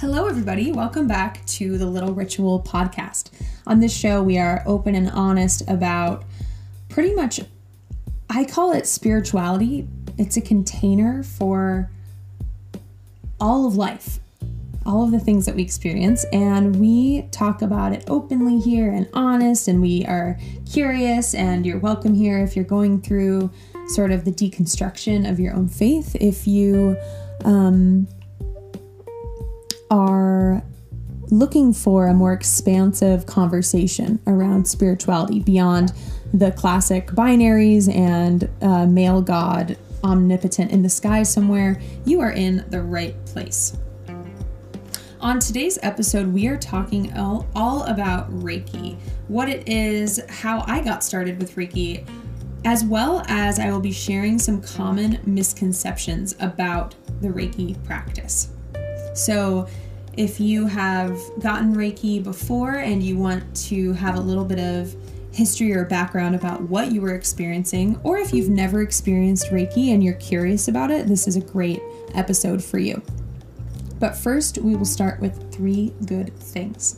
Hello, everybody. Welcome back to the Little Ritual podcast. On this show, we are open and honest about pretty much, I call it spirituality. It's a container for all of life, all of the things that we experience, and we talk about it openly here and honest, and we are curious, and you're welcome here if you're going through sort of the deconstruction of your own faith. If you, um, are looking for a more expansive conversation around spirituality beyond the classic binaries and uh, male god omnipotent in the sky somewhere, you are in the right place. On today's episode, we are talking all, all about Reiki, what it is, how I got started with Reiki, as well as I will be sharing some common misconceptions about the Reiki practice. So, if you have gotten Reiki before and you want to have a little bit of history or background about what you were experiencing, or if you've never experienced Reiki and you're curious about it, this is a great episode for you. But first, we will start with three good things.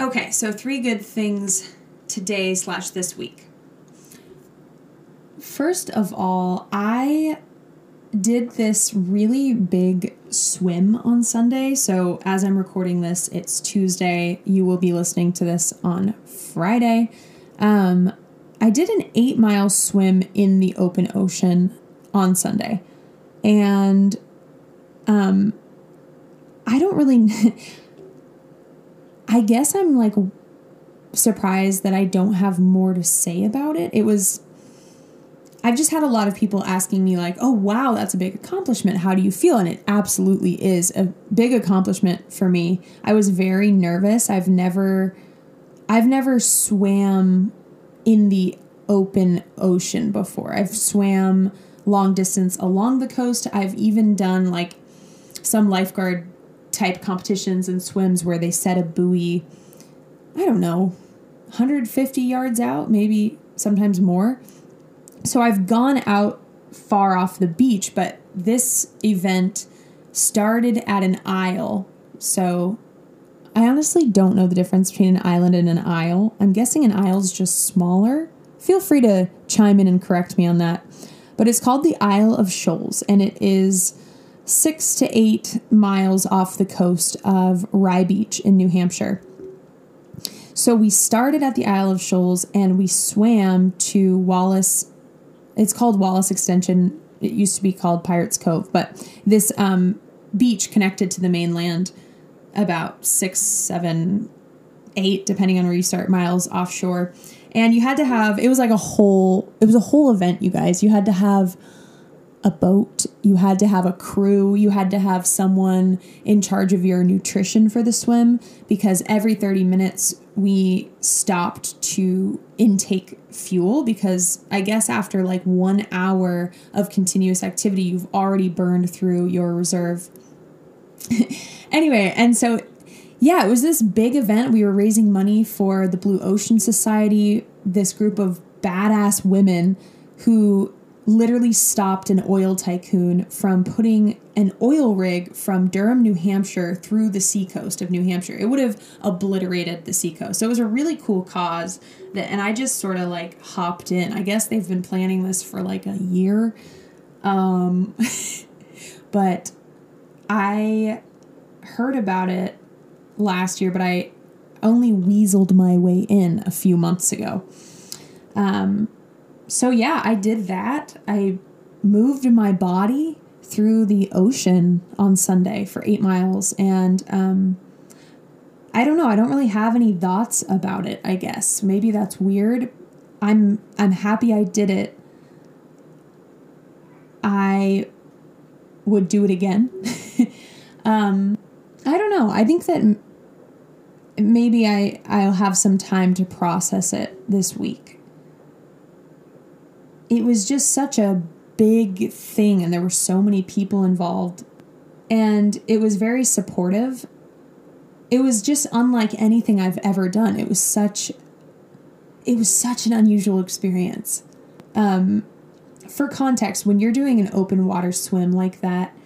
Okay, so three good things today slash this week. First of all, I did this really big swim on Sunday. So, as I'm recording this, it's Tuesday. You will be listening to this on Friday. Um, I did an eight mile swim in the open ocean on Sunday. And um, I don't really. I guess I'm like surprised that I don't have more to say about it. It was I've just had a lot of people asking me like, "Oh wow, that's a big accomplishment. How do you feel?" And it absolutely is a big accomplishment for me. I was very nervous. I've never I've never swam in the open ocean before. I've swam long distance along the coast. I've even done like some lifeguard type competitions and swims where they set a buoy, I don't know, 150 yards out, maybe sometimes more. So I've gone out far off the beach, but this event started at an isle. So I honestly don't know the difference between an island and an isle. I'm guessing an isle is just smaller. Feel free to chime in and correct me on that. But it's called the Isle of Shoals, and it is six to eight miles off the coast of Rye Beach in New Hampshire. So we started at the Isle of Shoals and we swam to Wallis. It's called Wallis Extension. It used to be called Pirates Cove, but this um, beach connected to the mainland about six, seven, eight, depending on where you start, miles offshore. And you had to have, it was like a whole, it was a whole event, you guys. You had to have a boat, you had to have a crew, you had to have someone in charge of your nutrition for the swim because every 30 minutes we stopped to intake fuel because I guess after like one hour of continuous activity, you've already burned through your reserve. anyway, and so yeah, it was this big event. We were raising money for the Blue Ocean Society, this group of badass women who literally stopped an oil tycoon from putting an oil rig from Durham, New Hampshire through the seacoast of New Hampshire. It would have obliterated the seacoast. So it was a really cool cause that and I just sort of like hopped in. I guess they've been planning this for like a year. Um but I heard about it last year, but I only weaseled my way in a few months ago. Um so yeah, I did that. I moved my body through the ocean on Sunday for eight miles, and um, I don't know. I don't really have any thoughts about it. I guess maybe that's weird. I'm I'm happy I did it. I would do it again. um, I don't know. I think that maybe I I'll have some time to process it this week it was just such a big thing and there were so many people involved and it was very supportive it was just unlike anything I've ever done. It was such it was such an unusual experience. Um, for context, when you're doing an open water swim like that,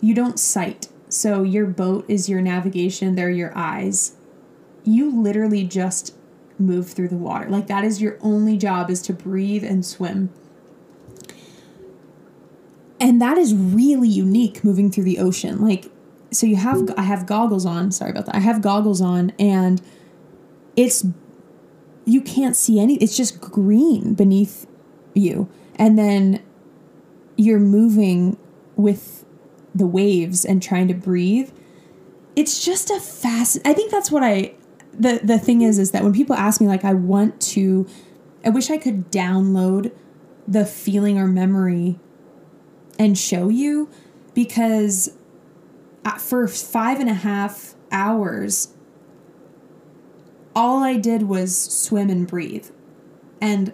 you don't sight. So your boat is your navigation, they're your eyes. You literally just move through the water. Like that is your only job is to breathe and swim. And that is really unique moving through the ocean. Like so you have I have goggles on, sorry about that. I have goggles on and it's you can't see any it's just green beneath you. And then you're moving with the waves and trying to breathe. It's just a fast I think that's what I the the thing is is that when people ask me like I want to I wish I could download the feeling or memory and show you because for five and a half hours all I did was swim and breathe. And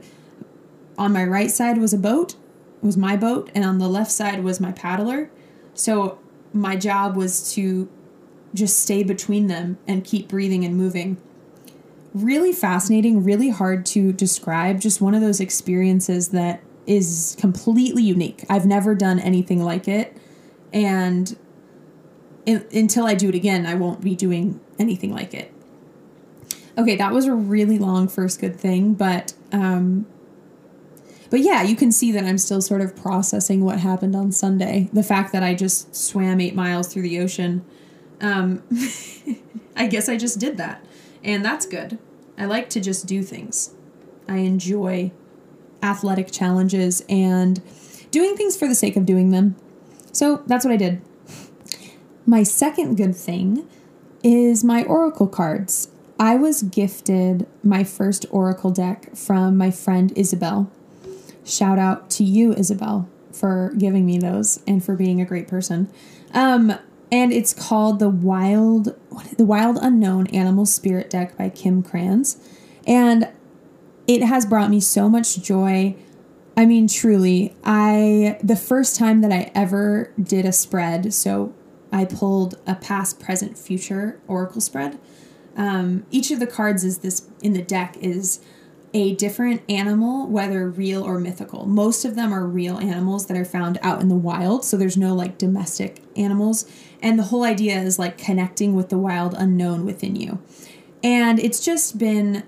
on my right side was a boat, was my boat, and on the left side was my paddler. So my job was to just stay between them and keep breathing and moving. Really fascinating, really hard to describe. Just one of those experiences that is completely unique. I've never done anything like it. And in, until I do it again, I won't be doing anything like it. Okay, that was a really long first good thing, but um, but yeah, you can see that I'm still sort of processing what happened on Sunday. The fact that I just swam eight miles through the ocean. Um, I guess I just did that, and that's good. I like to just do things. I enjoy athletic challenges and doing things for the sake of doing them. So that's what I did. My second good thing is my oracle cards. I was gifted my first oracle deck from my friend Isabel. Shout out to you, Isabel, for giving me those and for being a great person. Um, and it's called the Wild the Wild Unknown Animal Spirit deck by Kim Krans. And it has brought me so much joy. I mean, truly, I the first time that I ever did a spread, so I pulled a past, present, future oracle spread um, each of the cards is this in the deck is a different animal, whether real or mythical. Most of them are real animals that are found out in the wild, so there's no like domestic animals. And the whole idea is like connecting with the wild unknown within you. And it's just been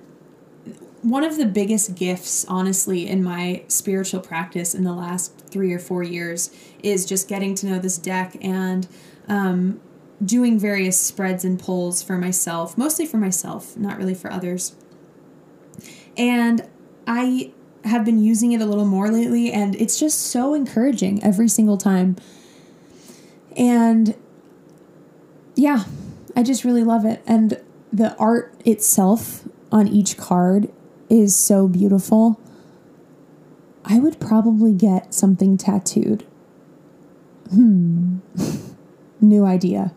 one of the biggest gifts, honestly, in my spiritual practice in the last three or four years is just getting to know this deck and um, doing various spreads and pulls for myself, mostly for myself, not really for others. And I have been using it a little more lately, and it's just so encouraging every single time. And yeah, I just really love it. And the art itself on each card is so beautiful. I would probably get something tattooed. Hmm. New idea.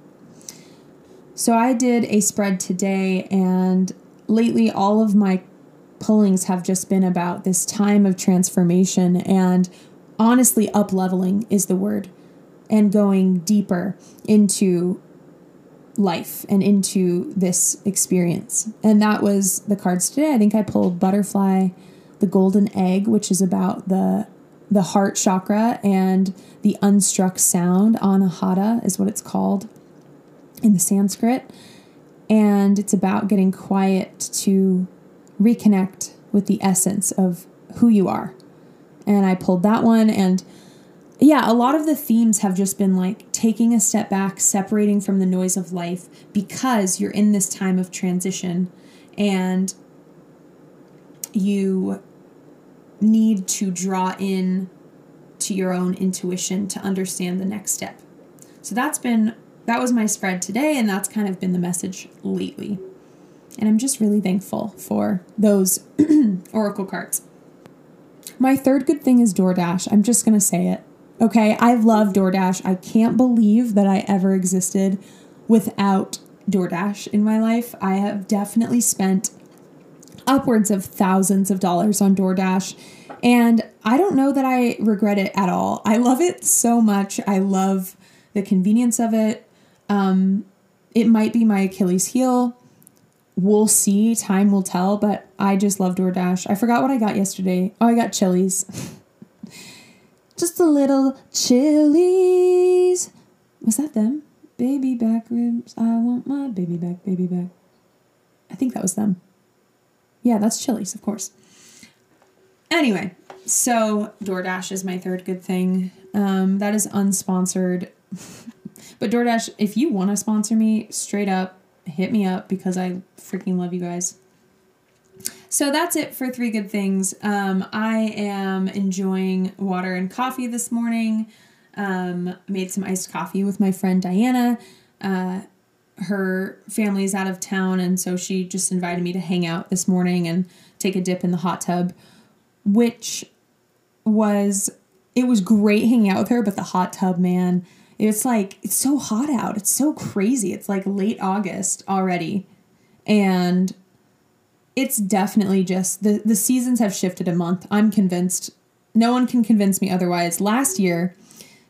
So I did a spread today, and lately all of my pullings have just been about this time of transformation and honestly up leveling is the word and going deeper into life and into this experience. And that was the cards today. I think I pulled butterfly, the golden egg, which is about the the heart chakra and the unstruck sound. Anahata is what it's called in the Sanskrit. And it's about getting quiet to reconnect with the essence of who you are. And I pulled that one. And yeah, a lot of the themes have just been like taking a step back, separating from the noise of life because you're in this time of transition and you need to draw in to your own intuition to understand the next step. So that's been that was my spread today, and that's kind of been the message lately. And I'm just really thankful for those Oracle cards. My third good thing is DoorDash. I'm just going to say it. Okay, I love DoorDash. I can't believe that I ever existed without DoorDash in my life. I have definitely spent upwards of thousands of dollars on DoorDash, and I don't know that I regret it at all. I love it so much. I love the convenience of it. Um, it might be my Achilles heel. We'll see. Time will tell, but I just love DoorDash. I forgot what I got yesterday. Oh, I got Chili's. just a little Chili's. Was that them? Baby back ribs. I want my baby back, baby back. I think that was them. Yeah, that's Chili's, of course. Anyway, so DoorDash is my third good thing. Um, that is unsponsored. but DoorDash, if you want to sponsor me, straight up, hit me up because I freaking love you guys. So that's it for three good things. Um, I am enjoying water and coffee this morning. Um, made some iced coffee with my friend Diana. Uh, her family's out of town, and so she just invited me to hang out this morning and take a dip in the hot tub, which was it was great hanging out with her. But the hot tub, man, it's like it's so hot out. It's so crazy. It's like late August already, and it's definitely just the the seasons have shifted a month. I'm convinced. No one can convince me otherwise. Last year,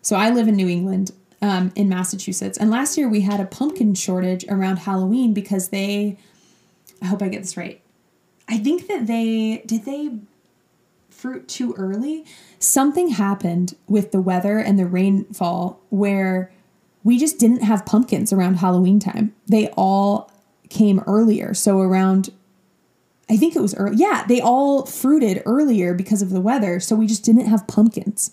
so I live in New England um, in Massachusetts. And last year we had a pumpkin shortage around Halloween because they, I hope I get this right. I think that they, did they fruit too early? Something happened with the weather and the rainfall where we just didn't have pumpkins around Halloween time. They all came earlier. So around I think it was early. Yeah, they all fruited earlier because of the weather, so we just didn't have pumpkins.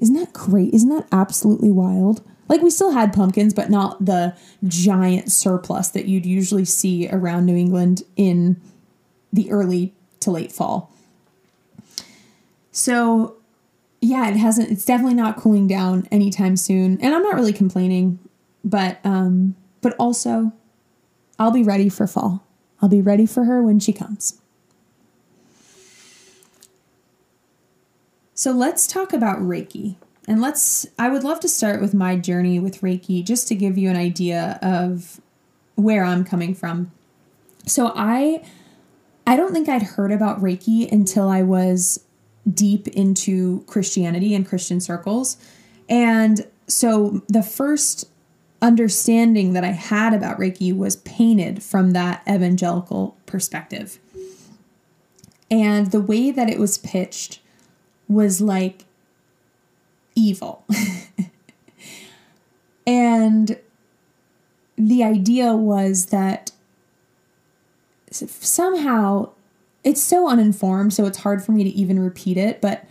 Isn't that great? Isn't that absolutely wild? Like we still had pumpkins, but not the giant surplus that you'd usually see around New England in the early to late fall. So, yeah, it hasn't it's definitely not cooling down anytime soon. And I'm not really complaining, but um but also I'll be ready for fall. I'll be ready for her when she comes. So let's talk about Reiki. And let's, I would love to start with my journey with Reiki just to give you an idea of where I'm coming from. So I, I don't think I'd heard about Reiki until I was deep into Christianity and Christian circles. And so the first understanding that I had about Reiki was painted from that evangelical perspective. And the way that it was pitched was like evil. and the idea was that somehow it's so uninformed, so it's hard for me to even repeat it. But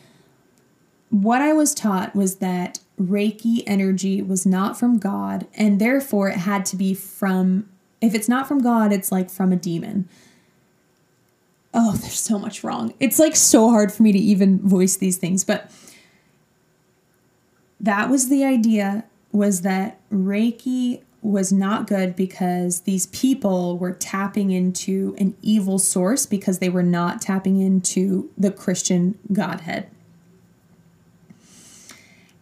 what I was taught was that Reiki energy was not from God, and therefore it had to be from, if it's not from God, it's like from a demon oh, there's so much wrong. It's like so hard for me to even voice these things, but that was the idea was that Reiki was not good because these people were tapping into an evil source because they were not tapping into the Christian Godhead.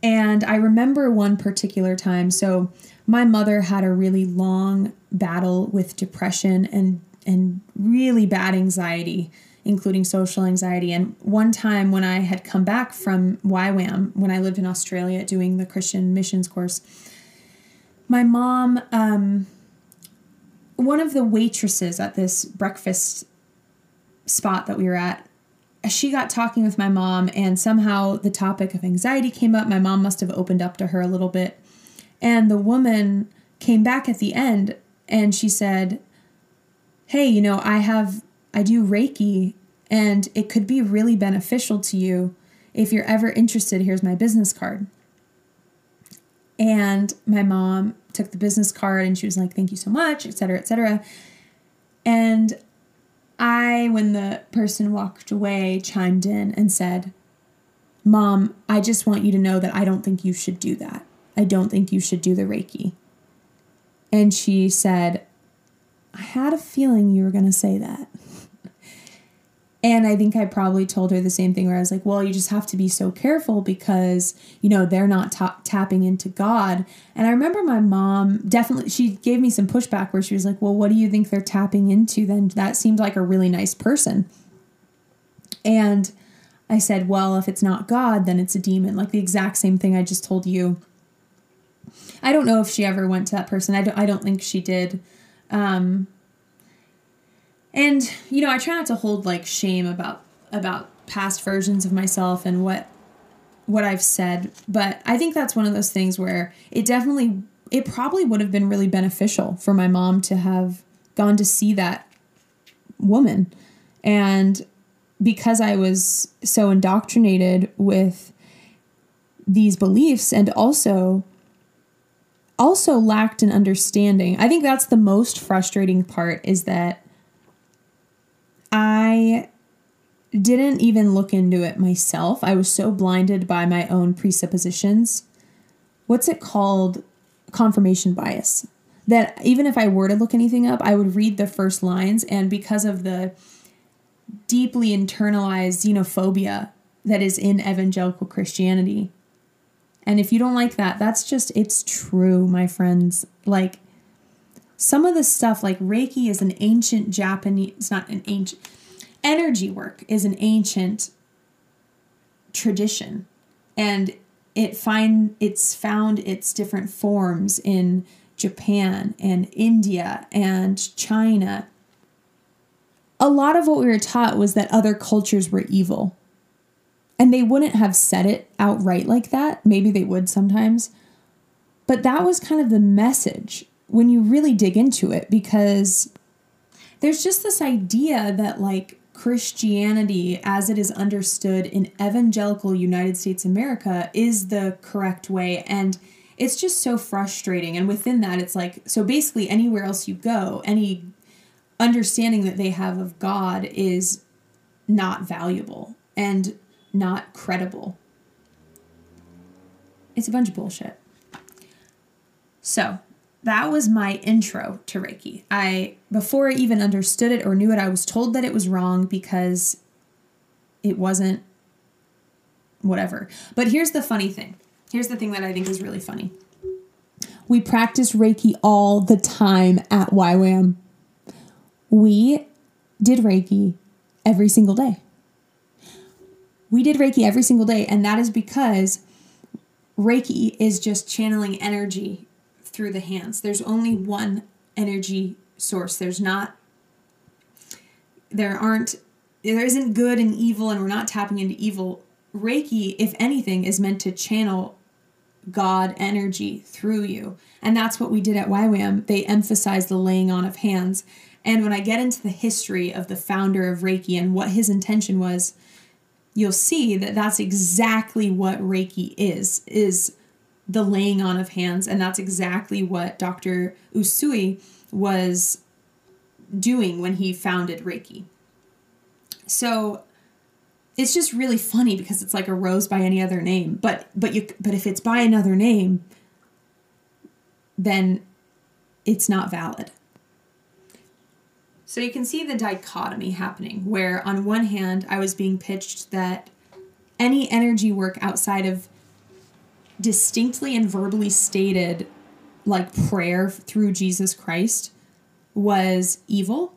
And I remember one particular time. So, my mother had a really long battle with depression and and really bad anxiety, including social anxiety. And one time when I had come back from YWAM, when I lived in Australia doing the Christian missions course, my mom, um, one of the waitresses at this breakfast spot that we were at, she got talking with my mom, and somehow the topic of anxiety came up. My mom must have opened up to her a little bit. And the woman came back at the end and she said, hey, you know, I have, I do Reiki and it could be really beneficial to you. If you're ever interested, here's my business card. And my mom took the business card and she was like, thank you so much, et cetera, et cetera. And I, when the person walked away, chimed in and said, Mom, I just want you to know that I don't think you should do that. I don't think you should do the Reiki. And she said, I had a feeling you were going to say that. And I think I probably told her the same thing where I was like, well, you just have to be so careful because, you know, they're not ta- tapping into God. And I remember my mom definitely, she gave me some pushback where she was like, well, what do you think they're tapping into then? That seemed like a really nice person. And I said, well, if it's not God, then it's a demon. Like the exact same thing I just told you. I don't know if she ever went to that person. I don't I don't think she did. Um and you know, I try not to hold like shame about about past versions of myself and what what I've said, but I think that's one of those things where it definitely it probably would have been really beneficial for my mom to have gone to see that woman. And because I was so indoctrinated with these beliefs and also also lacked an understanding. I think that's the most frustrating part is that I didn't even look into it myself. I was so blinded by my own presuppositions. What's it called? Confirmation bias. That even if I were to look anything up, I would read the first lines, and because of the deeply internalized xenophobia that is in evangelical Christianity, and if you don't like that, that's just, it's true, my friends. Like, some of the stuff, like Reiki is an ancient Japanese, it's not an ancient, energy work is an ancient tradition. And it find it's found its different forms in Japan and India and China. A lot of what we were taught was that other cultures were evil. And they wouldn't have said it outright like that. Maybe they would sometimes. But that was kind of the message when you really dig into it because there's just this idea that, like, Christianity, as it is understood in evangelical United States America, is the correct way. And it's just so frustrating. And within that, it's like, so basically, anywhere else you go, any understanding that they have of God is not valuable and not credible. It's a bunch of bullshit. So, that was my intro to Reiki. I before I even understood it or knew it, I was told that it was wrong because it wasn't whatever. But here's the funny thing. Here's the thing that I think is really funny. We practice Reiki all the time at YWAM. We did Reiki every single day. We did Reiki every single day, and that is because Reiki is just channeling energy through the hands. There's only one energy source. There's not, there aren't, there isn't good and evil, and we're not tapping into evil. Reiki, if anything, is meant to channel God energy through you. And that's what we did at YWAM. They emphasized the laying on of hands. And when I get into the history of the founder of Reiki and what his intention was, you'll see that that's exactly what Reiki is is the laying on of hands. And that's exactly what Dr. Usui was doing when he founded Reiki. So it's just really funny because it's like a rose by any other name. But but you but if it's by another name, then it's not valid. So you can see the dichotomy happening where on one hand I was being pitched that any energy work outside of distinctly and verbally stated like prayer through Jesus Christ was evil,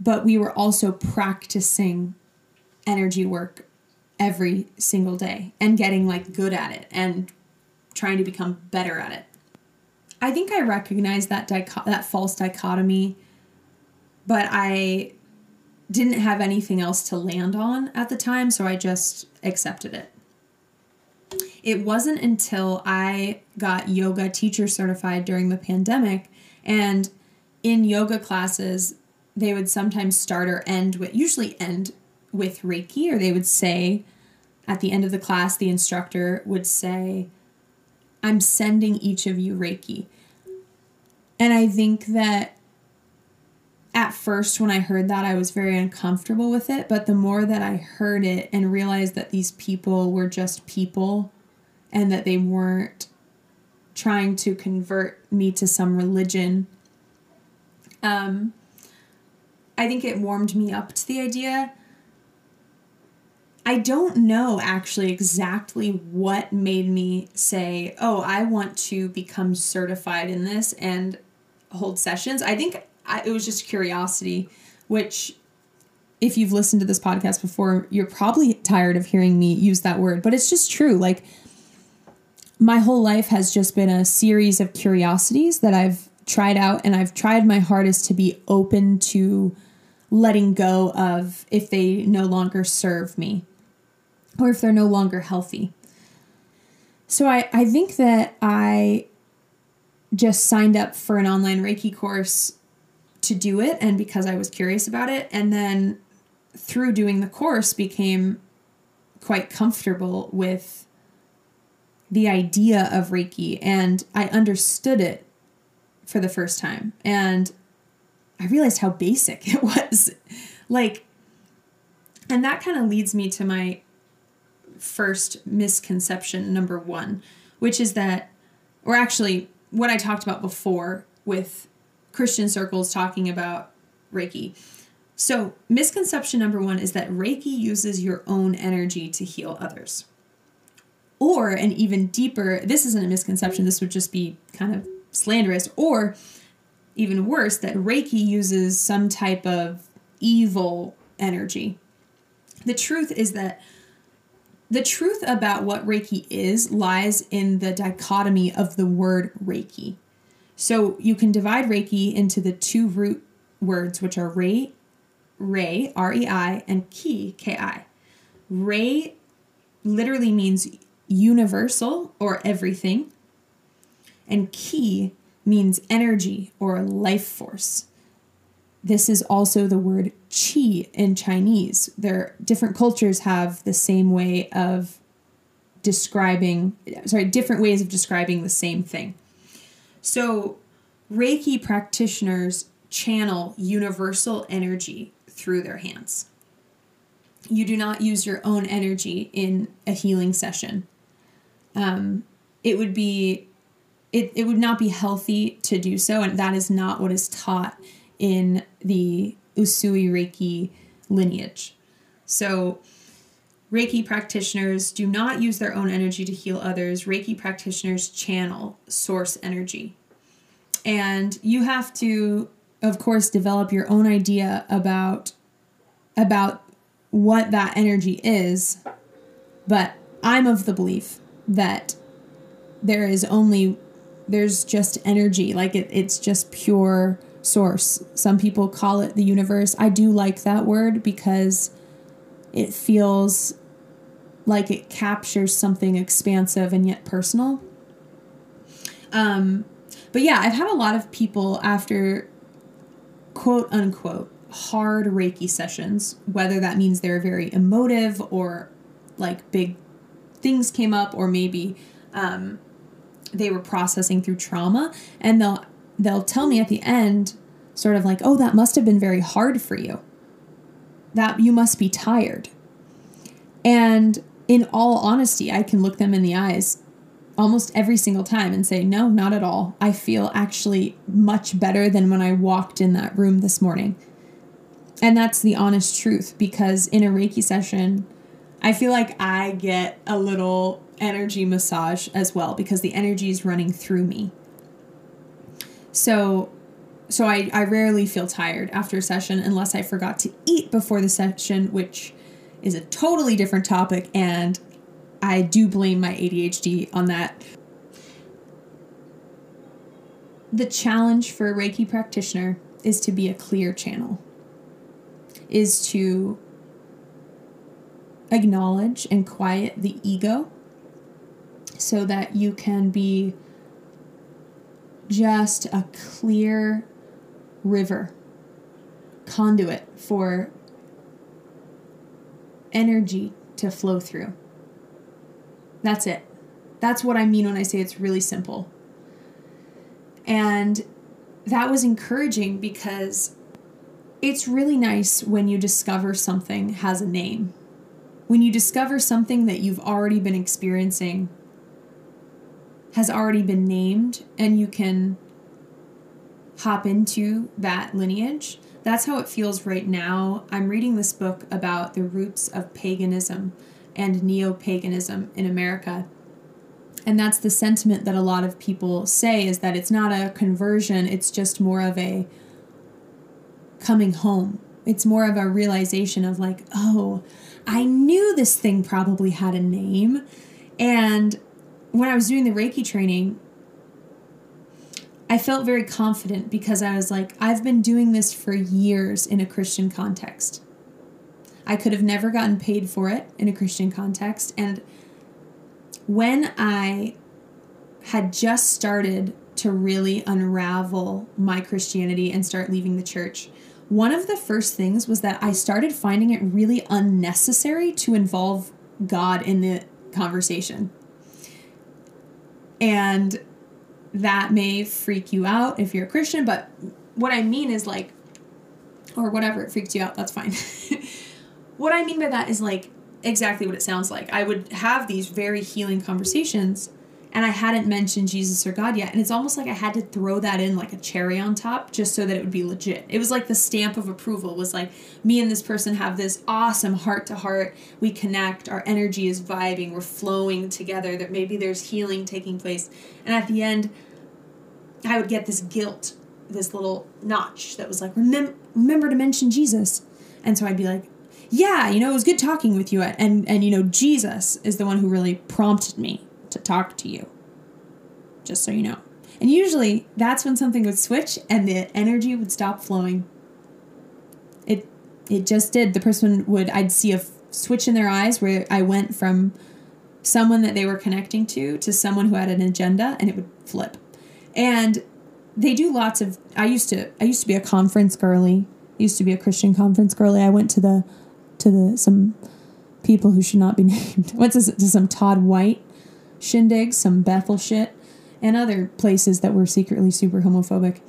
but we were also practicing energy work every single day and getting like good at it and trying to become better at it. I think I recognized that that false dichotomy, but I didn't have anything else to land on at the time, so I just accepted it. It wasn't until I got yoga teacher certified during the pandemic and in yoga classes they would sometimes start or end with usually end with reiki or they would say at the end of the class the instructor would say i'm sending each of you reiki. And i think that at first when i heard that i was very uncomfortable with it but the more that i heard it and realized that these people were just people and that they weren't trying to convert me to some religion. Um, I think it warmed me up to the idea. I don't know actually exactly what made me say, oh, I want to become certified in this and hold sessions. I think I, it was just curiosity, which, if you've listened to this podcast before, you're probably tired of hearing me use that word, but it's just true. Like, my whole life has just been a series of curiosities that I've tried out, and I've tried my hardest to be open to letting go of if they no longer serve me or if they're no longer healthy. So I, I think that I just signed up for an online Reiki course to do it and because I was curious about it. And then through doing the course became quite comfortable with the idea of Reiki and I understood it for the first time. And I realized how basic it was. like, and that kind of leads me to my first misconception number one, which is that, or actually, what I talked about before with Christian circles talking about Reiki. So, misconception number one is that Reiki uses your own energy to heal others. Or, an even deeper, this isn't a misconception, this would just be kind of slanderous, or even worse, that Reiki uses some type of evil energy. The truth is that the truth about what Reiki is lies in the dichotomy of the word Reiki. So you can divide Reiki into the two root words, which are Rei, Rei, R E I, and Ki, K I. Rei literally means universal or everything, and Ki means energy or life force. This is also the word qi in Chinese. Their different cultures have the same way of describing, sorry, different ways of describing the same thing. So, Reiki practitioners channel universal energy through their hands. You do not use your own energy in a healing session. Um, it would be it, it would not be healthy to do so and that is not what is taught in the Usui Reiki lineage. So, Reiki practitioners do not use their own energy to heal others. Reiki practitioners channel source energy. And you have to of course develop your own idea about about what that energy is. But I'm of the belief that there is only there's just energy like it, it's just pure source. Some people call it the universe. I do like that word because it feels like it captures something expansive and yet personal. Um, but yeah, I've had a lot of people after quote unquote hard Reiki sessions, whether that means they're very emotive or like big things came up, or maybe um, they were processing through trauma, and they'll they'll tell me at the end, sort of like, oh, that must have been very hard for you. That you must be tired. And in all honesty, I can look them in the eyes almost every single time and say, no, not at all. I feel actually much better than when I walked in that room this morning. And that's the honest truth because in a Reiki session, I feel like I get a little energy massage as well because the energy is running through me. So so I, I rarely feel tired after a session unless I forgot to eat before the session, which is a totally different topic, and I do blame my ADHD on that. The challenge for a Reiki practitioner is to be a clear channel, is to acknowledge and quiet the ego so that you can be just a clear river, conduit for energy to flow through. That's it. That's what I mean when I say it's really simple. And that was encouraging because it's really nice when you discover something has a name. When you discover something that you've already been experiencing has already been named and you can hop into that lineage. That's how it feels right now. I'm reading this book about the roots of paganism and neo paganism in America. And that's the sentiment that a lot of people say is that it's not a conversion, it's just more of a coming home. It's more of a realization of, like, oh, I knew this thing probably had a name. And when I was doing the Reiki training, I felt very confident because I was like, I've been doing this for years in a Christian context. I could have never gotten paid for it in a Christian context. And when I had just started to really unravel my Christianity and start leaving the church, one of the first things was that I started finding it really unnecessary to involve God in the conversation. And that may freak you out if you're a Christian, but what I mean is like, or whatever, it freaks you out, that's fine. what I mean by that is like exactly what it sounds like. I would have these very healing conversations and I hadn't mentioned Jesus or God yet. And it's almost like I had to throw that in like a cherry on top just so that it would be legit. It was like the stamp of approval was like me and this person have this awesome heart to heart. We connect, our energy is vibing, we're flowing together, that maybe there's healing taking place. And at the end, I would get this guilt, this little notch that was like, Remem- remember to mention Jesus. And so I'd be like, yeah, you know, it was good talking with you. And, and, you know, Jesus is the one who really prompted me to talk to you. Just so you know. And usually that's when something would switch and the energy would stop flowing. It it just did. The person would I'd see a f- switch in their eyes where I went from someone that they were connecting to to someone who had an agenda and it would flip. And they do lots of I used to I used to be a conference girly. I used to be a Christian conference girly. I went to the to the some people who should not be named. Went to, to some Todd White shindigs, some Bethel shit, and other places that were secretly super homophobic.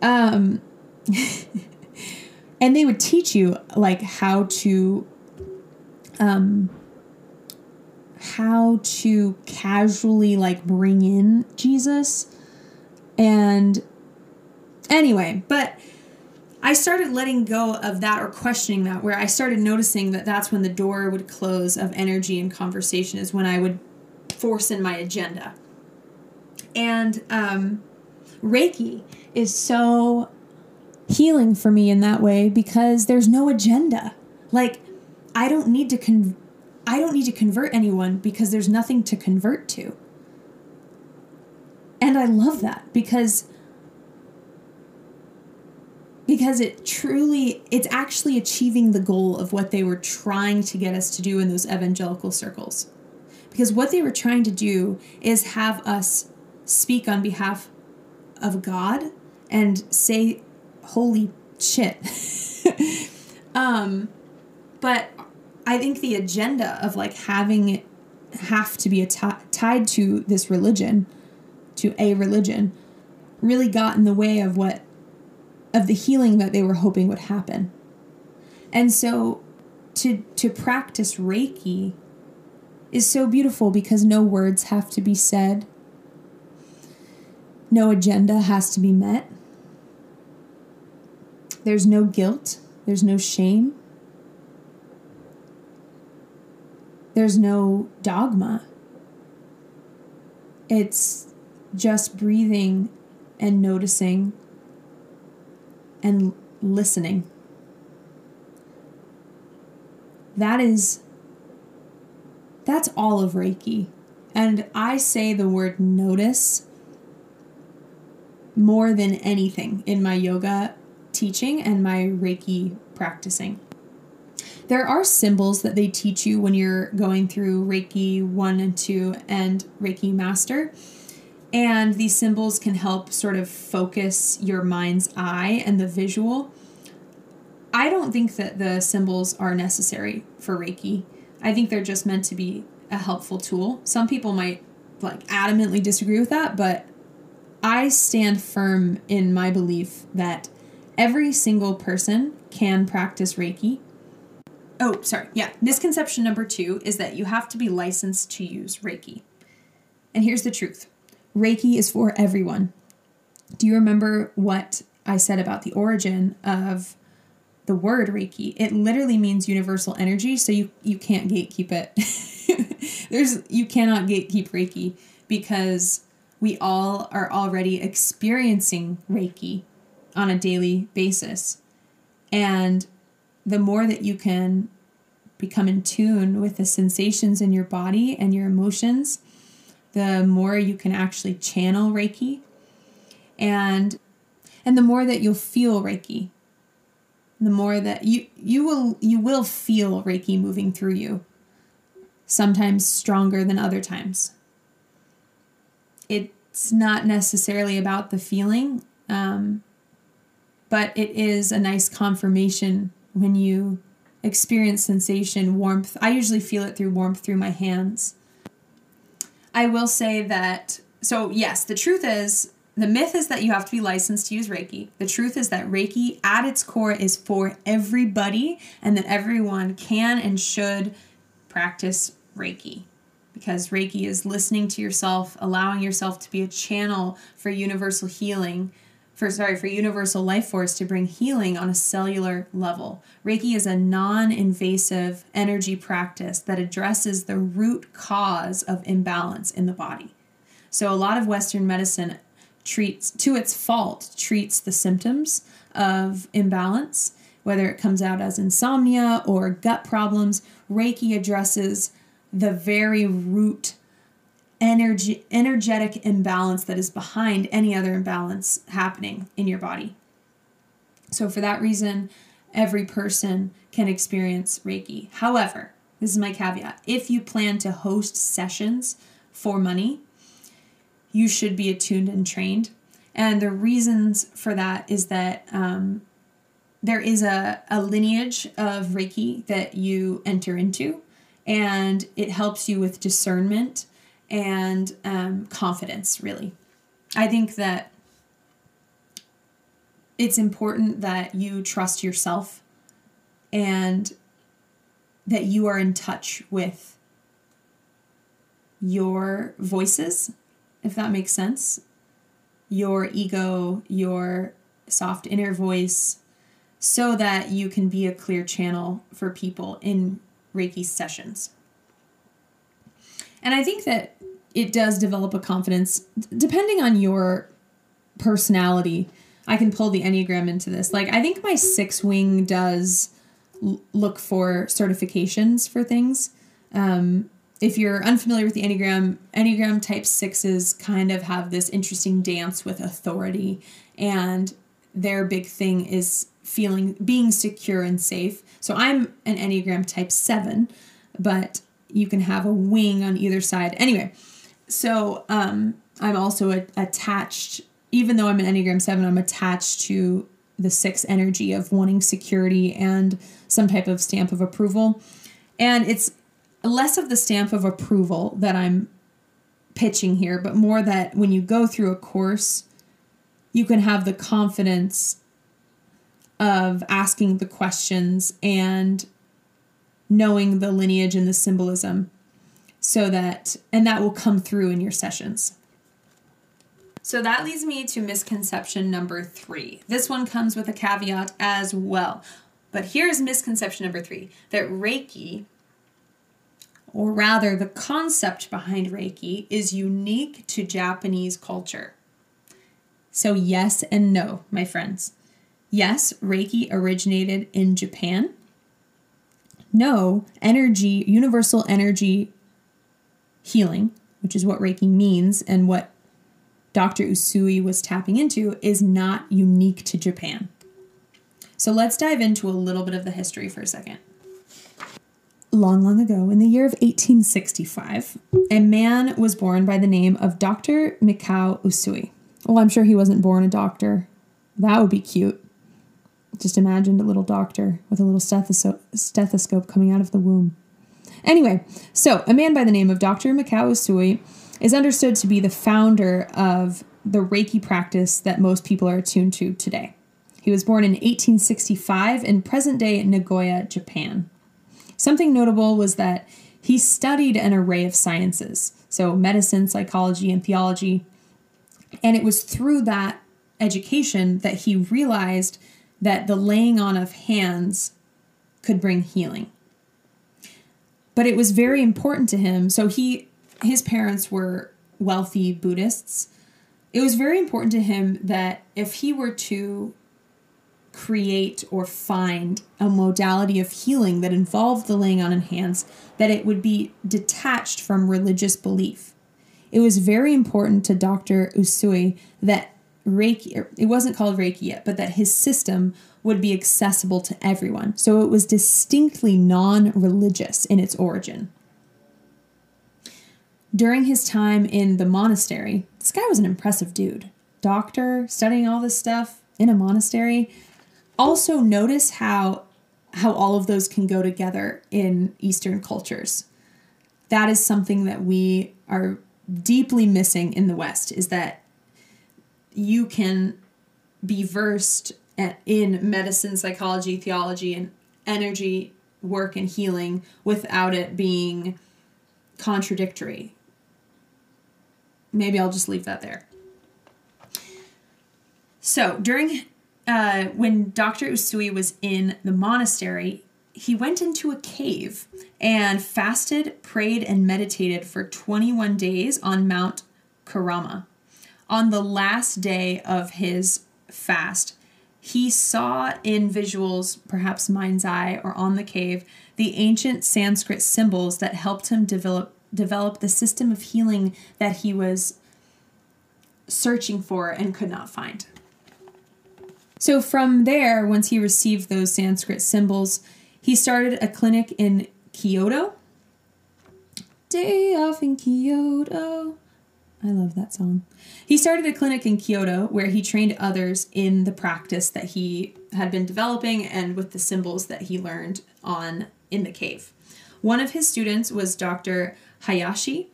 Um, and they would teach you like how to um how to casually like bring in Jesus and anyway, but I started letting go of that or questioning that, where I started noticing that that's when the door would close of energy and conversation, is when I would force in my agenda. And um, Reiki is so healing for me in that way because there's no agenda. Like, I don't need to con- I don't need to convert anyone because there's nothing to convert to. And I love that because because it truly it's actually achieving the goal of what they were trying to get us to do in those evangelical circles because what they were trying to do is have us speak on behalf of God and say holy shit. um, but I think the agenda of like having it have to be tied to this religion, to a religion, really got in the way of what of the healing that they were hoping would happen. And so to to practice Reiki is so beautiful because no words have to be said. No agenda has to be met. There's no guilt. There's no shame. There's no dogma. It's just breathing and noticing and listening. That is that's all of Reiki. And I say the word notice more than anything in my yoga teaching and my Reiki practicing. There are symbols that they teach you when you're going through Reiki 1 and 2 and Reiki Master. And these symbols can help sort of focus your mind's eye and the visual. I don't think that the symbols are necessary for Reiki. I think they're just meant to be a helpful tool. Some people might like adamantly disagree with that, but I stand firm in my belief that every single person can practice Reiki. Oh, sorry. Yeah. Misconception number two is that you have to be licensed to use Reiki. And here's the truth Reiki is for everyone. Do you remember what I said about the origin of the word Reiki. It literally means universal energy, so you you can't gatekeep it. There's you cannot gatekeep Reiki because we all are already experiencing Reiki on a daily basis. And the more that you can become in tune with the sensations in your body and your emotions, the more you can actually channel Reiki and and the more that you'll feel Reiki. The more that you you will you will feel Reiki moving through you. Sometimes stronger than other times. It's not necessarily about the feeling, um, but it is a nice confirmation when you experience sensation, warmth. I usually feel it through warmth through my hands. I will say that, so yes, the truth is, the myth is that you have to be licensed to use Reiki. The truth is that Reiki, at its core, is for everybody and that everyone can and should practice Reiki because Reiki is listening to yourself, allowing yourself to be a channel for universal healing for sorry for universal life force to bring healing on a cellular level. Reiki is a non-invasive energy practice that addresses the root cause of imbalance in the body. So a lot of western medicine treats to its fault treats the symptoms of imbalance whether it comes out as insomnia or gut problems. Reiki addresses the very root energy energetic imbalance that is behind any other imbalance happening in your body. So for that reason, every person can experience Reiki. However, this is my caveat. If you plan to host sessions for money, you should be attuned and trained. And the reasons for that is that um, there is a, a lineage of Reiki that you enter into, and it helps you with discernment and um, confidence, really. I think that it's important that you trust yourself and that you are in touch with your voices, if that makes sense. Your ego, your soft inner voice, so that you can be a clear channel for people in Reiki sessions. And I think that it does develop a confidence depending on your personality. I can pull the Enneagram into this. Like, I think my six wing does l- look for certifications for things. Um, if you're unfamiliar with the Enneagram, Enneagram type sixes kind of have this interesting dance with authority, and their big thing is feeling being secure and safe. So I'm an Enneagram type seven, but you can have a wing on either side. Anyway, so um, I'm also a- attached, even though I'm an Enneagram 7, I'm attached to the six energy of wanting security and some type of stamp of approval. And it's less of the stamp of approval that I'm pitching here, but more that when you go through a course, you can have the confidence of asking the questions and knowing the lineage and the symbolism so that and that will come through in your sessions. So that leads me to misconception number three. This one comes with a caveat as well. But here's misconception number three that reiki or rather the concept behind reiki is unique to japanese culture so yes and no my friends yes reiki originated in japan no, energy, universal energy healing, which is what Reiki means and what Dr. Usui was tapping into, is not unique to Japan. So let's dive into a little bit of the history for a second. Long, long ago, in the year of 1865, a man was born by the name of Dr. Mikao Usui. Well, I'm sure he wasn't born a doctor. That would be cute. Just imagined a little doctor with a little stethoscope, stethoscope coming out of the womb. Anyway, so a man by the name of Dr. Mikao Usui is understood to be the founder of the Reiki practice that most people are attuned to today. He was born in 1865 in present day Nagoya, Japan. Something notable was that he studied an array of sciences, so medicine, psychology, and theology. And it was through that education that he realized that the laying on of hands could bring healing. But it was very important to him. So he his parents were wealthy Buddhists. It was very important to him that if he were to create or find a modality of healing that involved the laying on of hands, that it would be detached from religious belief. it was very important to Dr. Usui that Reiki, er, it wasn't called Reiki yet, but that his system would be accessible to everyone. So it was distinctly non religious in its origin. During his time in the monastery, this guy was an impressive dude. Doctor, studying all this stuff in a monastery. Also, notice how how all of those can go together in Eastern cultures. That is something that we are deeply missing in the West is that you can be versed in medicine, psychology, theology, and energy work and healing without it being contradictory. Maybe I'll just leave that there. So, during uh, when Dr. Usui was in the monastery, he went into a cave and fasted, prayed, and meditated for 21 days on Mount Kurama. On the last day of his fast, he saw in visuals, perhaps mind's eye or on the cave, the ancient Sanskrit symbols that helped him develop develop the system of healing that he was searching for and could not find. So from there, once he received those Sanskrit symbols, he started a clinic in Kyoto. Day off in Kyoto. I love that song. He started a clinic in Kyoto where he trained others in the practice that he had been developing and with the symbols that he learned on in the cave. One of his students was Dr. Hayashi,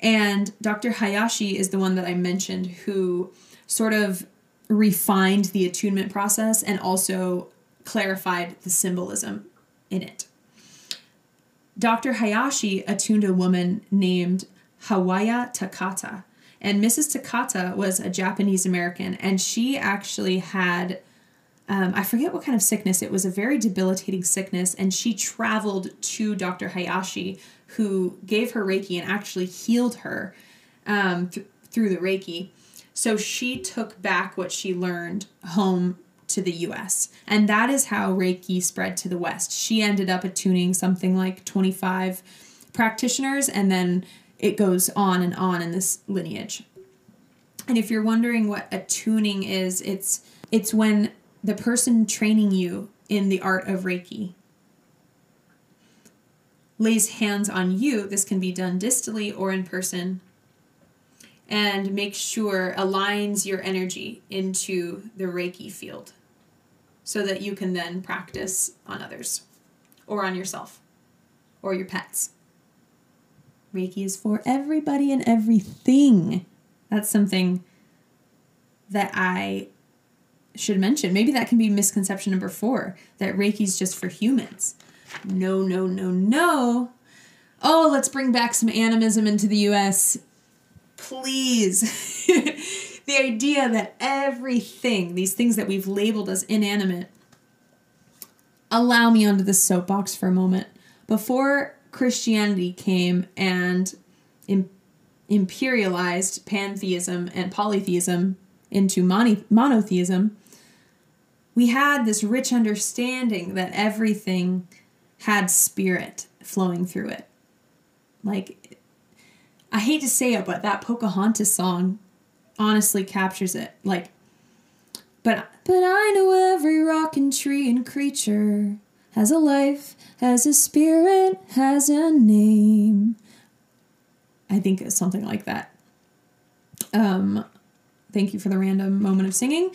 and Dr. Hayashi is the one that I mentioned who sort of refined the attunement process and also clarified the symbolism in it. Dr. Hayashi attuned a woman named Hawayo Takata. And Mrs. Takata was a Japanese American, and she actually had, um, I forget what kind of sickness, it was a very debilitating sickness, and she traveled to Dr. Hayashi, who gave her Reiki and actually healed her um, th- through the Reiki. So she took back what she learned home to the US. And that is how Reiki spread to the West. She ended up attuning something like 25 practitioners, and then it goes on and on in this lineage. And if you're wondering what attuning is, it's it's when the person training you in the art of Reiki lays hands on you. This can be done distally or in person and make sure aligns your energy into the Reiki field so that you can then practice on others or on yourself or your pets. Reiki is for everybody and everything. That's something that I should mention. Maybe that can be misconception number four that Reiki is just for humans. No, no, no, no. Oh, let's bring back some animism into the US please. the idea that everything, these things that we've labeled as inanimate, allow me onto the soapbox for a moment. Before Christianity came and Im- imperialized pantheism and polytheism into mono- monotheism, we had this rich understanding that everything had spirit flowing through it. Like I hate to say it, but that Pocahontas song honestly captures it. Like, but but I know every rock and tree and creature has a life, has a spirit, has a name. I think it's something like that. Um, thank you for the random moment of singing.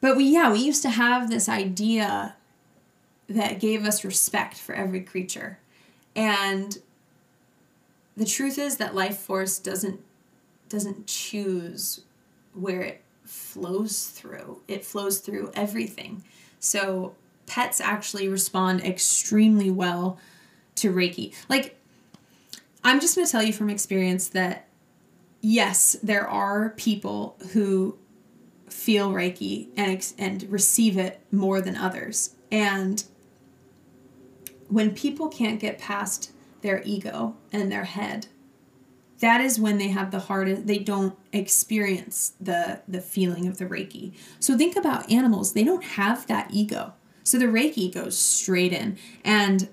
But we, yeah, we used to have this idea that gave us respect for every creature. And the truth is that life force doesn't doesn't choose where it flows through. It flows through everything. So pets actually respond extremely well to Reiki. Like I'm just going to tell you from experience that yes, there are people who feel Reiki and and receive it more than others. And when people can't get past their ego and their head that is when they have the hardest they don't experience the the feeling of the reiki so think about animals they don't have that ego so the reiki goes straight in and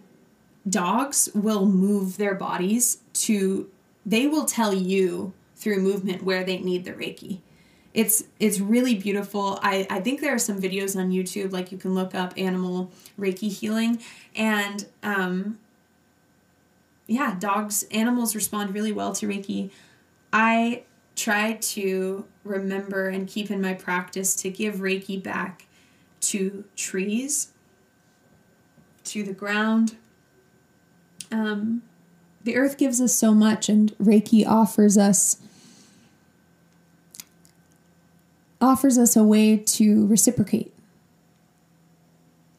dogs will move their bodies to they will tell you through movement where they need the Reiki. It's it's really beautiful. I, I think there are some videos on YouTube, like you can look up animal Reiki healing. And um, yeah, dogs, animals respond really well to Reiki. I try to remember and keep in my practice to give Reiki back to trees, to the ground. Um, the earth gives us so much, and Reiki offers us offers us a way to reciprocate,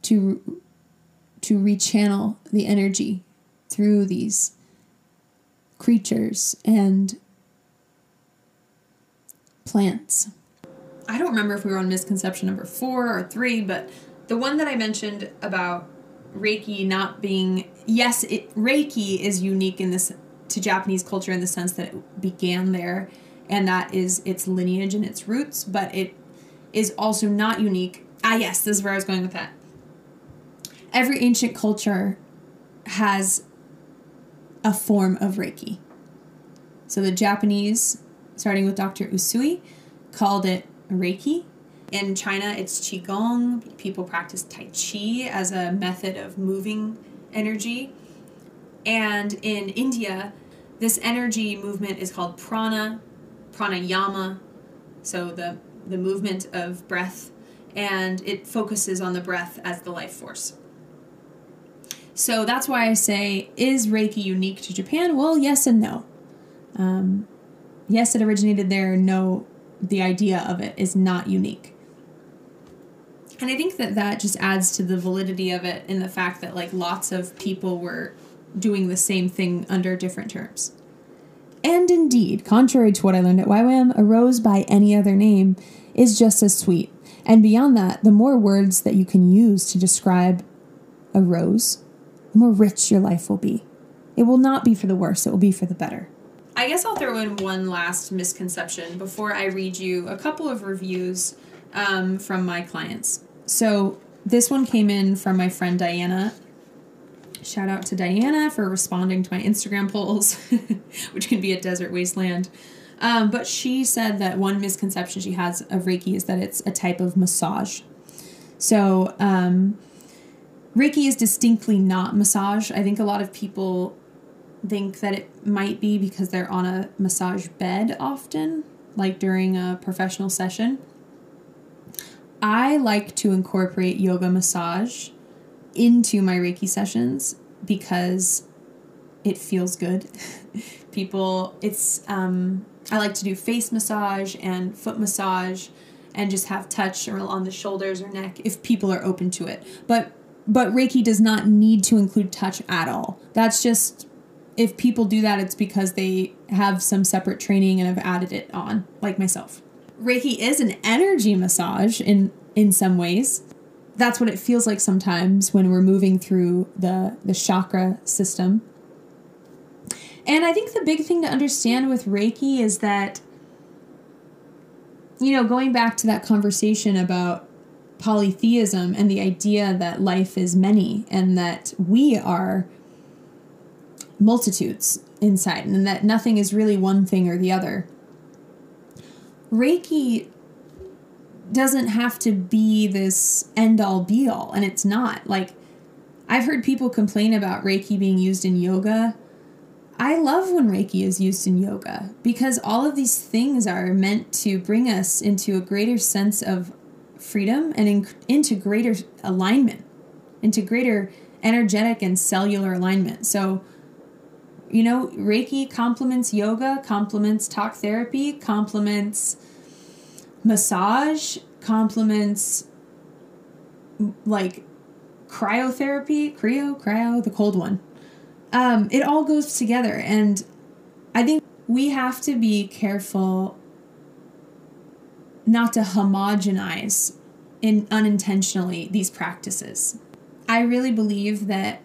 to to rechannel the energy through these creatures and plants. I don't remember if we were on misconception number four or three, but the one that I mentioned about Reiki not being yes, it, Reiki is unique in this to Japanese culture in the sense that it began there, and that is its lineage and its roots, but it is also not unique. Ah, yes, this is where I was going with that. Every ancient culture has a form of Reiki. So the Japanese, starting with Dr. Usui, called it Reiki. In China, it's Qigong. People practice Tai Chi as a method of moving energy. And in India, this energy movement is called prana, pranayama, so the, the movement of breath, and it focuses on the breath as the life force. So that's why I say, is Reiki unique to Japan? Well, yes and no. Um, yes, it originated there. No, the idea of it is not unique. And I think that that just adds to the validity of it in the fact that like lots of people were doing the same thing under different terms. And indeed, contrary to what I learned at YWAM, a rose by any other name is just as sweet. And beyond that, the more words that you can use to describe a rose, the more rich your life will be. It will not be for the worse, it will be for the better. I guess I'll throw in one last misconception before I read you a couple of reviews um, from my clients. So this one came in from my friend Diana. Shout out to Diana for responding to my Instagram polls, which can be a desert wasteland. Um, but she said that one misconception she has of Reiki is that it's a type of massage. So, um, Reiki is distinctly not massage. I think a lot of people think that it might be because they're on a massage bed often, like during a professional session. I like to incorporate yoga massage into my Reiki sessions because it feels good. People, it's, um, I like to do face massage and foot massage and just have touch on the shoulders or neck if people are open to it. But but Reiki does not need to include touch at all. That's just if people do that it's because they have some separate training and have added it on, like myself. Reiki is an energy massage in in some ways. That's what it feels like sometimes when we're moving through the the chakra system. And I think the big thing to understand with Reiki is that you know, going back to that conversation about polytheism and the idea that life is many and that we are multitudes inside and that nothing is really one thing or the other. Reiki doesn't have to be this end all be all, and it's not. Like, I've heard people complain about Reiki being used in yoga. I love when Reiki is used in yoga because all of these things are meant to bring us into a greater sense of freedom and in, into greater alignment, into greater energetic and cellular alignment. So, you know, Reiki complements yoga, complements talk therapy, complements massage, complements like cryotherapy, cryo, cryo, the cold one. Um, it all goes together. And I think we have to be careful not to homogenize in unintentionally these practices. I really believe that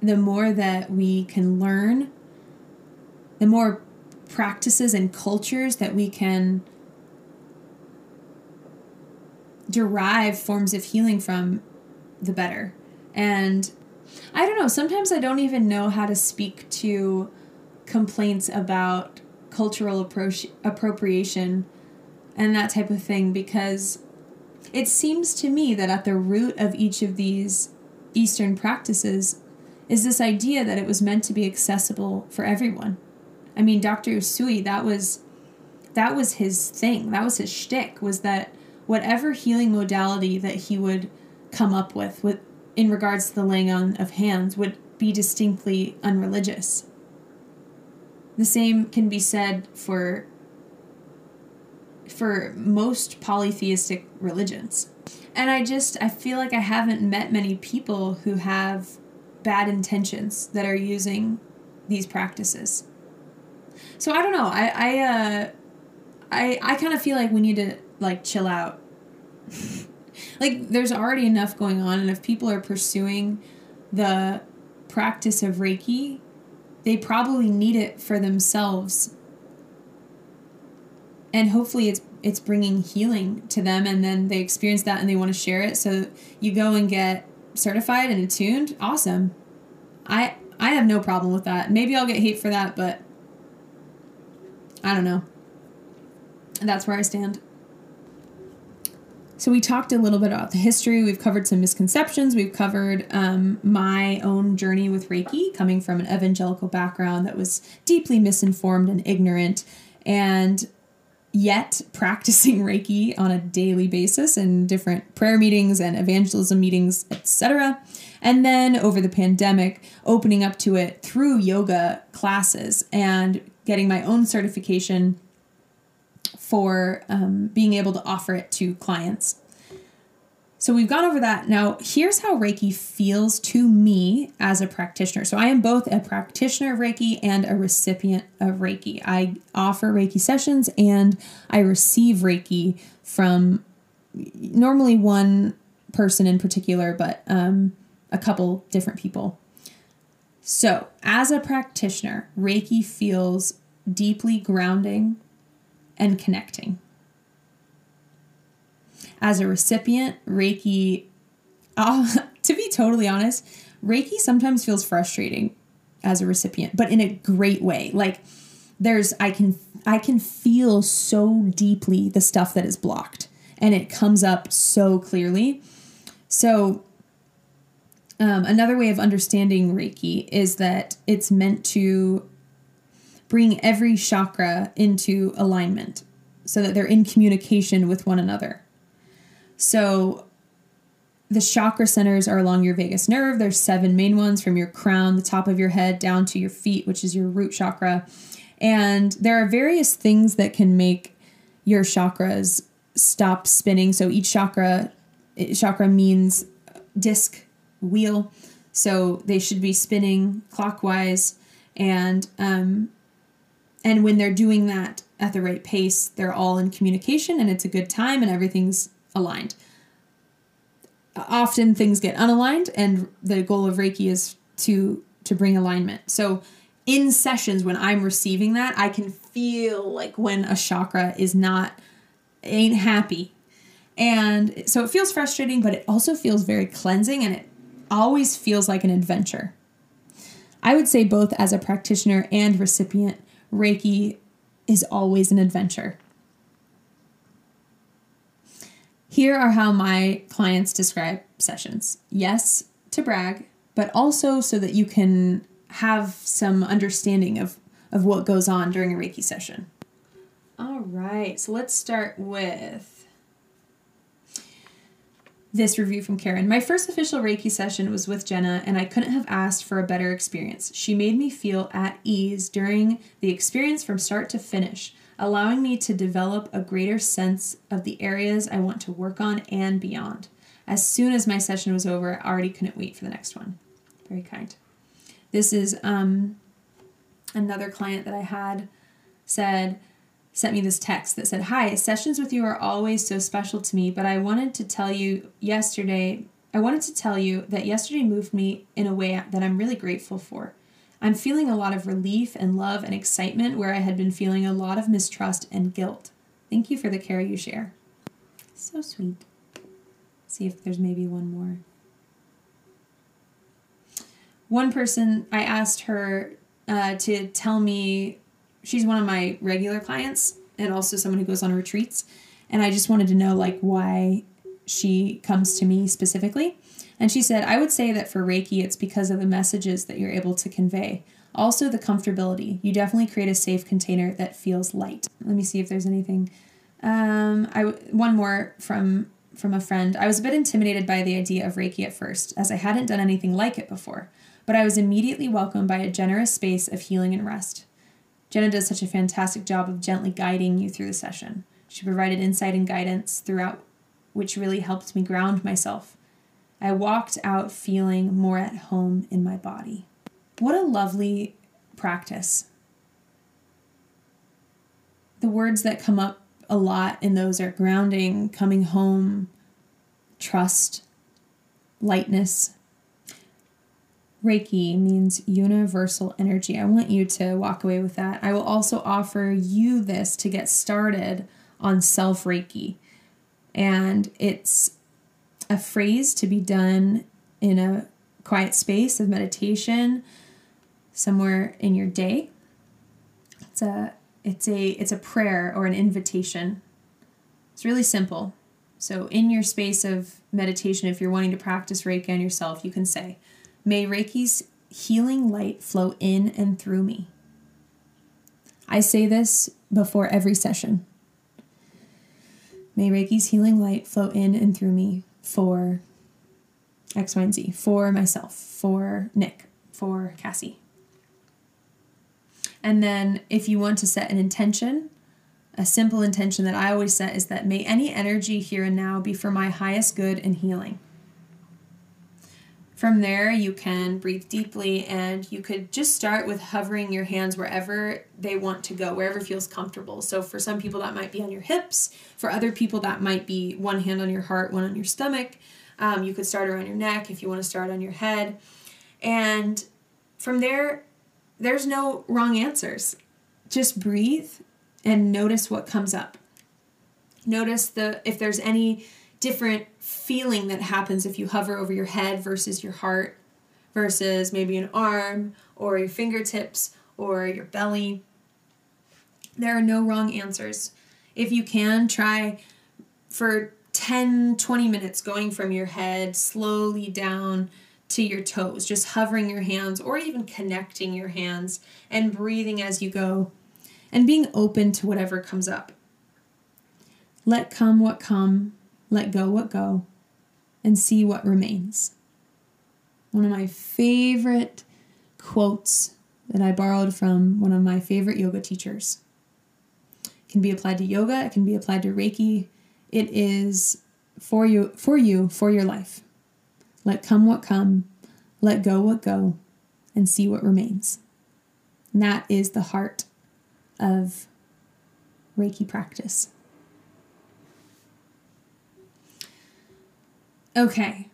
the more that we can learn the more practices and cultures that we can derive forms of healing from, the better. And I don't know, sometimes I don't even know how to speak to complaints about cultural appro- appropriation and that type of thing because it seems to me that at the root of each of these Eastern practices is this idea that it was meant to be accessible for everyone. I mean, Dr. Usui, that was that was his thing. That was his shtick. Was that whatever healing modality that he would come up with, with in regards to the laying on of hands, would be distinctly unreligious. The same can be said for for most polytheistic religions. And I just I feel like I haven't met many people who have bad intentions that are using these practices. So I don't know. I I uh I I kind of feel like we need to like chill out. like there's already enough going on and if people are pursuing the practice of Reiki, they probably need it for themselves. And hopefully it's it's bringing healing to them and then they experience that and they want to share it. So you go and get certified and attuned. Awesome. I I have no problem with that. Maybe I'll get hate for that, but I don't know. That's where I stand. So we talked a little bit about the history. We've covered some misconceptions. We've covered um, my own journey with Reiki, coming from an evangelical background that was deeply misinformed and ignorant, and yet practicing Reiki on a daily basis in different prayer meetings and evangelism meetings, etc. And then over the pandemic, opening up to it through yoga classes and getting my own certification for um, being able to offer it to clients. So we've gone over that. Now, here's how Reiki feels to me as a practitioner. So I am both a practitioner of Reiki and a recipient of Reiki. I offer Reiki sessions and I receive Reiki from normally one person in particular, but um, a couple different people. So, as a practitioner, Reiki feels deeply grounding and connecting. As a recipient, Reiki, uh, to be totally honest, Reiki sometimes feels frustrating as a recipient, but in a great way. Like there's I can I can feel so deeply the stuff that is blocked and it comes up so clearly. So um, another way of understanding Reiki is that it's meant to bring every chakra into alignment so that they're in communication with one another. So the chakra centers are along your vagus nerve. There's seven main ones from your crown, the top of your head, down to your feet, which is your root chakra. And there are various things that can make your chakras stop spinning. So each chakra chakra means disc wheel. So they should be spinning clockwise and um, and when they're doing that at the right pace, they're all in communication and it's a good time and everything's aligned. Often things get unaligned and the goal of Reiki is to to bring alignment. So in sessions when I'm receiving that, I can feel like when a chakra is not ain't happy. And so it feels frustrating, but it also feels very cleansing and it always feels like an adventure. I would say both as a practitioner and recipient Reiki is always an adventure. Here are how my clients describe sessions. Yes, to brag, but also so that you can have some understanding of, of what goes on during a Reiki session. All right, so let's start with this review from Karen. My first official Reiki session was with Jenna, and I couldn't have asked for a better experience. She made me feel at ease during the experience from start to finish, allowing me to develop a greater sense of the areas I want to work on and beyond. As soon as my session was over, I already couldn't wait for the next one. Very kind. This is um, another client that I had said, sent me this text that said, Hi, sessions with you are always so special to me, but I wanted to tell you yesterday, I wanted to tell you that yesterday moved me in a way that I'm really grateful for. I'm feeling a lot of relief and love and excitement where I had been feeling a lot of mistrust and guilt. Thank you for the care you share. So sweet. See if there's maybe one more. One person, I asked her uh, to tell me she's one of my regular clients and also someone who goes on retreats. And I just wanted to know like why she comes to me specifically. And she said, I would say that for Reiki, it's because of the messages that you're able to convey. Also, the comfortability. You definitely create a safe container that feels light. Let me see if there's anything. Um, I one more from from a friend. I was a bit intimidated by the idea of Reiki at first, as I hadn't done anything like it before. But I was immediately welcomed by a generous space of healing and rest. Jenna does such a fantastic job of gently guiding you through the session. She provided insight and guidance throughout, which really helped me ground myself. I walked out feeling more at home in my body. What a lovely practice. The words that come up a lot in those are grounding, coming home, trust, lightness. Reiki means universal energy. I want you to walk away with that. I will also offer you this to get started on self Reiki. And it's a phrase to be done in a quiet space of meditation somewhere in your day. It's a it's a it's a prayer or an invitation. It's really simple. So in your space of meditation if you're wanting to practice Reiki on yourself, you can say, "May Reiki's healing light flow in and through me." I say this before every session. May Reiki's healing light flow in and through me for X, Y, and Z, for myself, for Nick, for Cassie. And then if you want to set an intention, a simple intention that I always set is that may any energy here and now be for my highest good and healing. From there, you can breathe deeply and you could just start with hovering your hands wherever they want to go, wherever feels comfortable. So, for some people, that might be on your hips. For other people, that might be one hand on your heart, one on your stomach. Um, you could start around your neck if you want to start on your head. And from there, there's no wrong answers. Just breathe and notice what comes up. Notice the if there's any different feeling that happens if you hover over your head versus your heart versus maybe an arm or your fingertips or your belly. There are no wrong answers. If you can, try for 10 20 minutes going from your head slowly down to your toes, just hovering your hands or even connecting your hands and breathing as you go and being open to whatever comes up. Let come what come, let go what go, and see what remains. One of my favorite quotes that I borrowed from one of my favorite yoga teachers. It can be applied to yoga, it can be applied to Reiki. It is for you for you for your life. Let come what come, let go what go, and see what remains. And that is the heart of Reiki practice. Okay.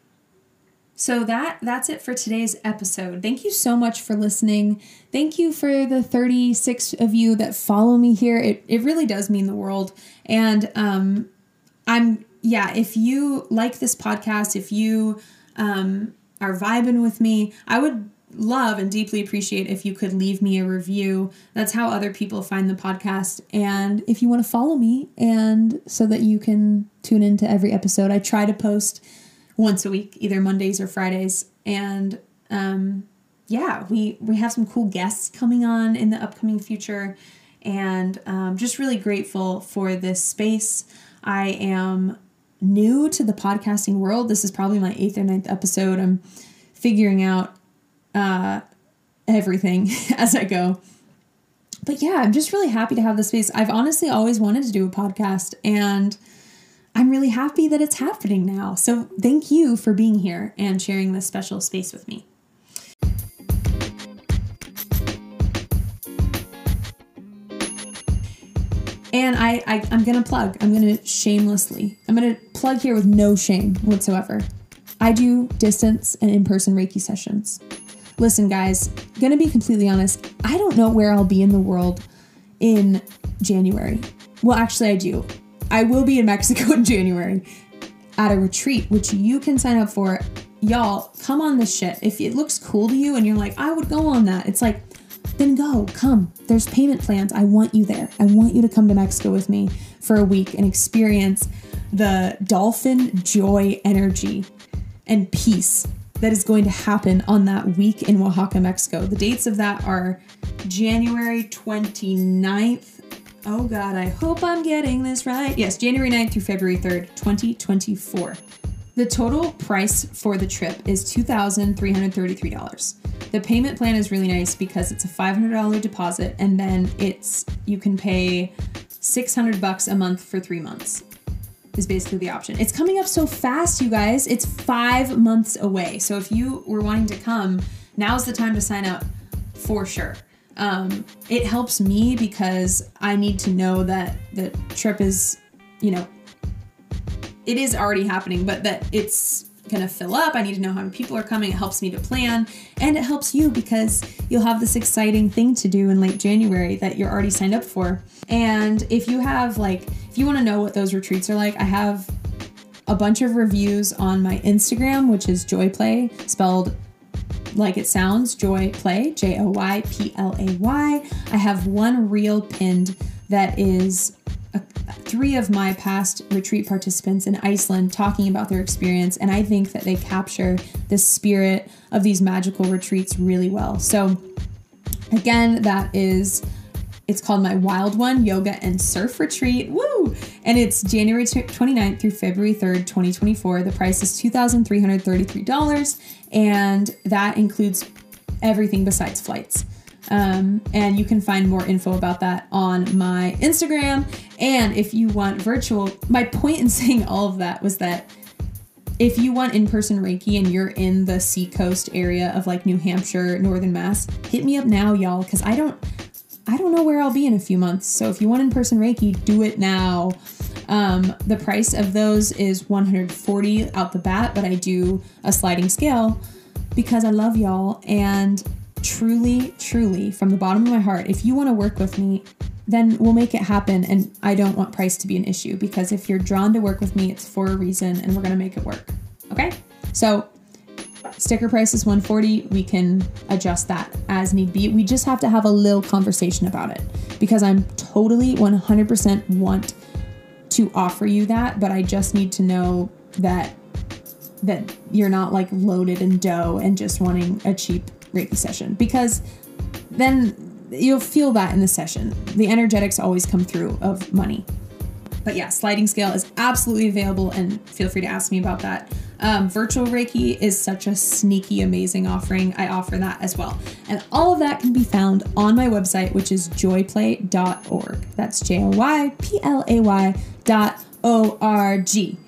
So that that's it for today's episode. Thank you so much for listening. Thank you for the 36 of you that follow me here. It it really does mean the world. And um I'm yeah, if you like this podcast, if you um, are vibing with me, I would love and deeply appreciate if you could leave me a review. That's how other people find the podcast. And if you want to follow me and so that you can tune into every episode, I try to post once a week, either Mondays or Fridays. And um, yeah, we we have some cool guests coming on in the upcoming future, and um, just really grateful for this space. I am new to the podcasting world. This is probably my eighth or ninth episode. I'm figuring out uh, everything as I go. But yeah, I'm just really happy to have the space. I've honestly always wanted to do a podcast, and I'm really happy that it's happening now. So thank you for being here and sharing this special space with me. And I, I I'm gonna plug. I'm gonna shamelessly. I'm gonna plug here with no shame whatsoever. I do distance and in-person Reiki sessions. Listen, guys, gonna be completely honest. I don't know where I'll be in the world in January. Well, actually, I do. I will be in Mexico in January at a retreat, which you can sign up for. Y'all, come on this shit. If it looks cool to you and you're like, I would go on that, it's like then go, come. There's payment plans. I want you there. I want you to come to Mexico with me for a week and experience the dolphin joy energy and peace that is going to happen on that week in Oaxaca, Mexico. The dates of that are January 29th. Oh God, I hope I'm getting this right. Yes, January 9th through February 3rd, 2024. The total price for the trip is $2,333. The payment plan is really nice because it's a $500 deposit and then it's you can pay 600 bucks a month for 3 months. Is basically the option. It's coming up so fast, you guys. It's 5 months away. So if you were wanting to come, now's the time to sign up for sure. Um, it helps me because I need to know that the trip is, you know, it is already happening, but that it's gonna fill up. I need to know how many people are coming. It helps me to plan, and it helps you because you'll have this exciting thing to do in late January that you're already signed up for. And if you have like, if you want to know what those retreats are like, I have a bunch of reviews on my Instagram, which is Joy Play, spelled like it sounds, Joy Play, J O Y P L A Y. I have one reel pinned that is uh, three of my past retreat participants in Iceland talking about their experience, and I think that they capture the spirit of these magical retreats really well. So, again, that is. It's called my Wild One Yoga and Surf Retreat. Woo! And it's January 29th through February 3rd, 2024. The price is $2,333, and that includes everything besides flights. Um, and you can find more info about that on my Instagram. And if you want virtual, my point in saying all of that was that if you want in person Reiki and you're in the seacoast area of like New Hampshire, Northern Mass, hit me up now, y'all, because I don't. I don't know where I'll be in a few months. So if you want in person Reiki, do it now. Um, the price of those is 140 out the bat, but I do a sliding scale because I love y'all and truly, truly, from the bottom of my heart, if you want to work with me, then we'll make it happen. And I don't want price to be an issue because if you're drawn to work with me, it's for a reason and we're going to make it work. Okay? So, sticker price is 140. We can adjust that as need be. We just have to have a little conversation about it because I'm totally 100% want to offer you that, but I just need to know that that you're not like loaded in dough and just wanting a cheap Reiki session because then you'll feel that in the session. The energetics always come through of money. But yeah, sliding scale is absolutely available, and feel free to ask me about that. Um, virtual Reiki is such a sneaky, amazing offering. I offer that as well. And all of that can be found on my website, which is joyplay.org. That's J O Y P L A Y dot O R G.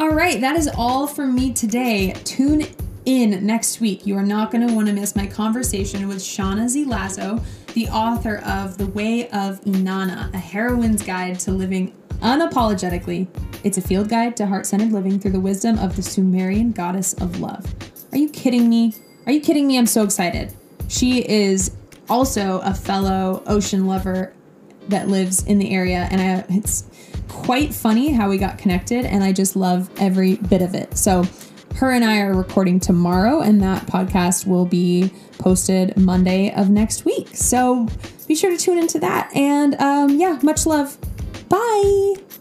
All right, that is all from me today. Tune in next week. You are not going to want to miss my conversation with Shauna Z. Lazo, the author of The Way of Inanna, a heroine's guide to living unapologetically. It's a field guide to heart centered living through the wisdom of the Sumerian goddess of love. Are you kidding me? Are you kidding me? I'm so excited. She is also a fellow ocean lover that lives in the area, and I, it's quite funny how we got connected, and I just love every bit of it. So, her and I are recording tomorrow, and that podcast will be posted Monday of next week. So be sure to tune into that. And um, yeah, much love. Bye.